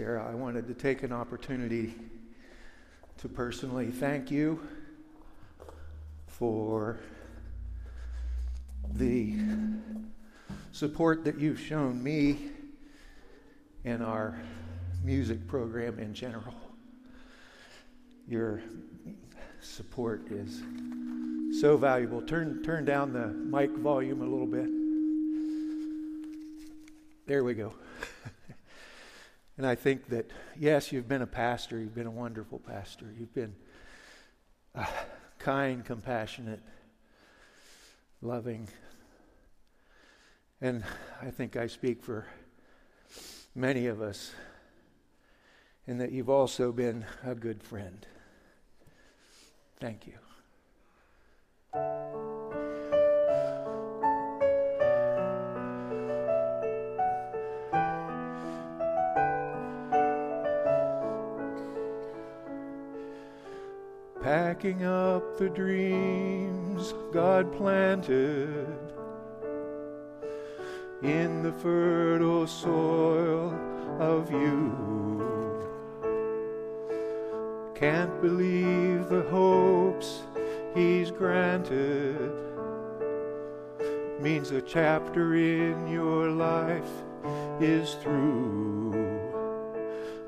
Sarah, I wanted to take an opportunity to personally thank you for the support that you've shown me in our music program in general. Your support is so valuable. Turn, turn down the mic volume a little bit. There we go. and I think that, yes, you've been a pastor. You've been a wonderful pastor. You've been uh, kind, compassionate, loving. And I think I speak for many of us in that you've also been a good friend. Thank you. Packing up the dreams God planted in the fertile soil of you. Can't believe the hopes He's granted means a chapter in your life is through.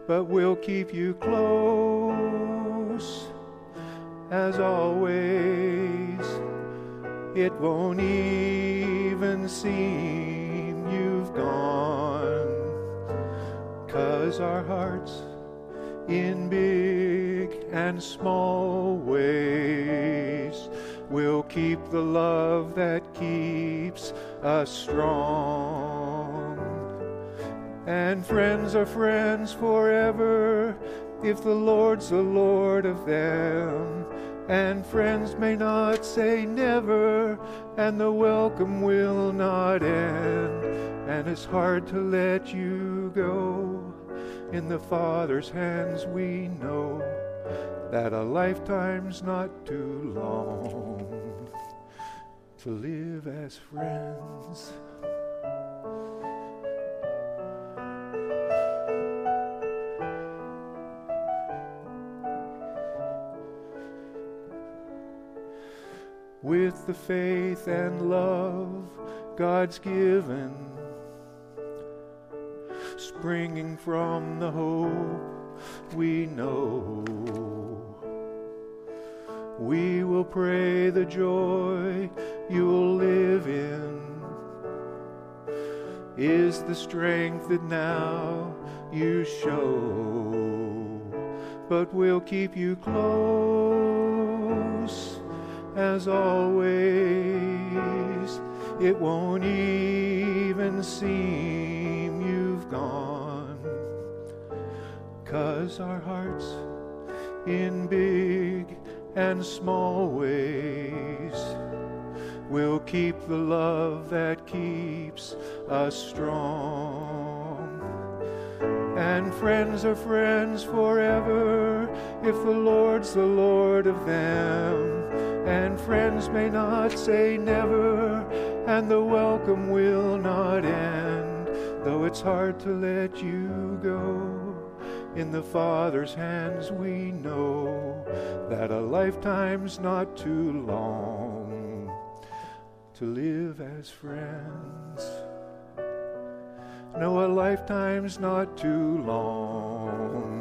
But we'll keep you close as always. It won't even seem you've gone, cause our hearts in big and small ways will keep the love that keeps us strong. And friends are friends forever if the Lord's the Lord of them. And friends may not say never, and the welcome will not end. And it's hard to let you go. In the Father's hands we know that a lifetime's not too long to live as friends. With the faith and love God's given, springing from the hope we know. We will pray the joy you'll live in is the strength that now you show, but we'll keep you close as always. It won't even seem you've gone, cause our hearts in big and small ways will keep the love that keeps us strong. And friends are friends forever if the Lord's the Lord of them and friends may not say never, and the welcome will not end, though it's hard to let you go. In the Father's hands we know that a lifetime's not too long to live as friends. No, a lifetime's not too long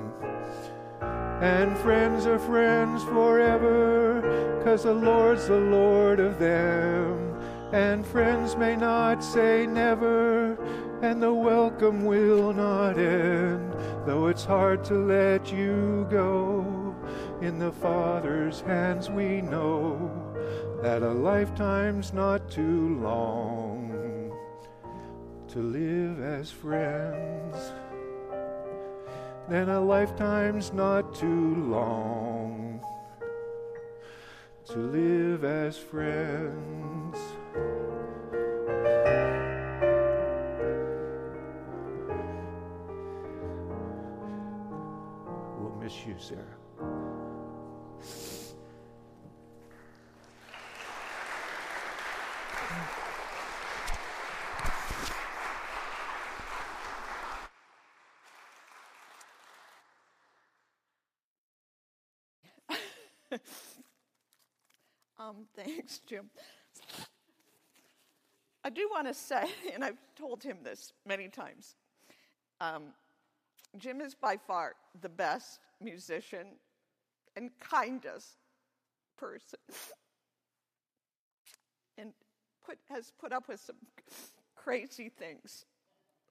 and friends are friends forever, cause the Lord's the Lord of them. And friends may not say never, and the welcome will not end, though it's hard to let you go. In the Father's hands we know that a lifetime's not too long to live as friends then a lifetime's not too long to live as friends. We'll miss you, Sarah. um, thanks, Jim. I do want to say, and I've told him this many times um, Jim is by far the best musician and kindest person. And put, has put up with some crazy things.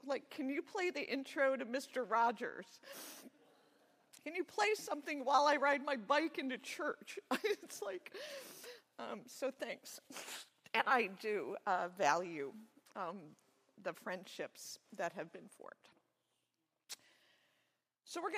Like, can you play the intro to Mr. Rogers? Can you play something while I ride my bike into church? it's like, um, so thanks. And I do uh, value um, the friendships that have been formed. So we're going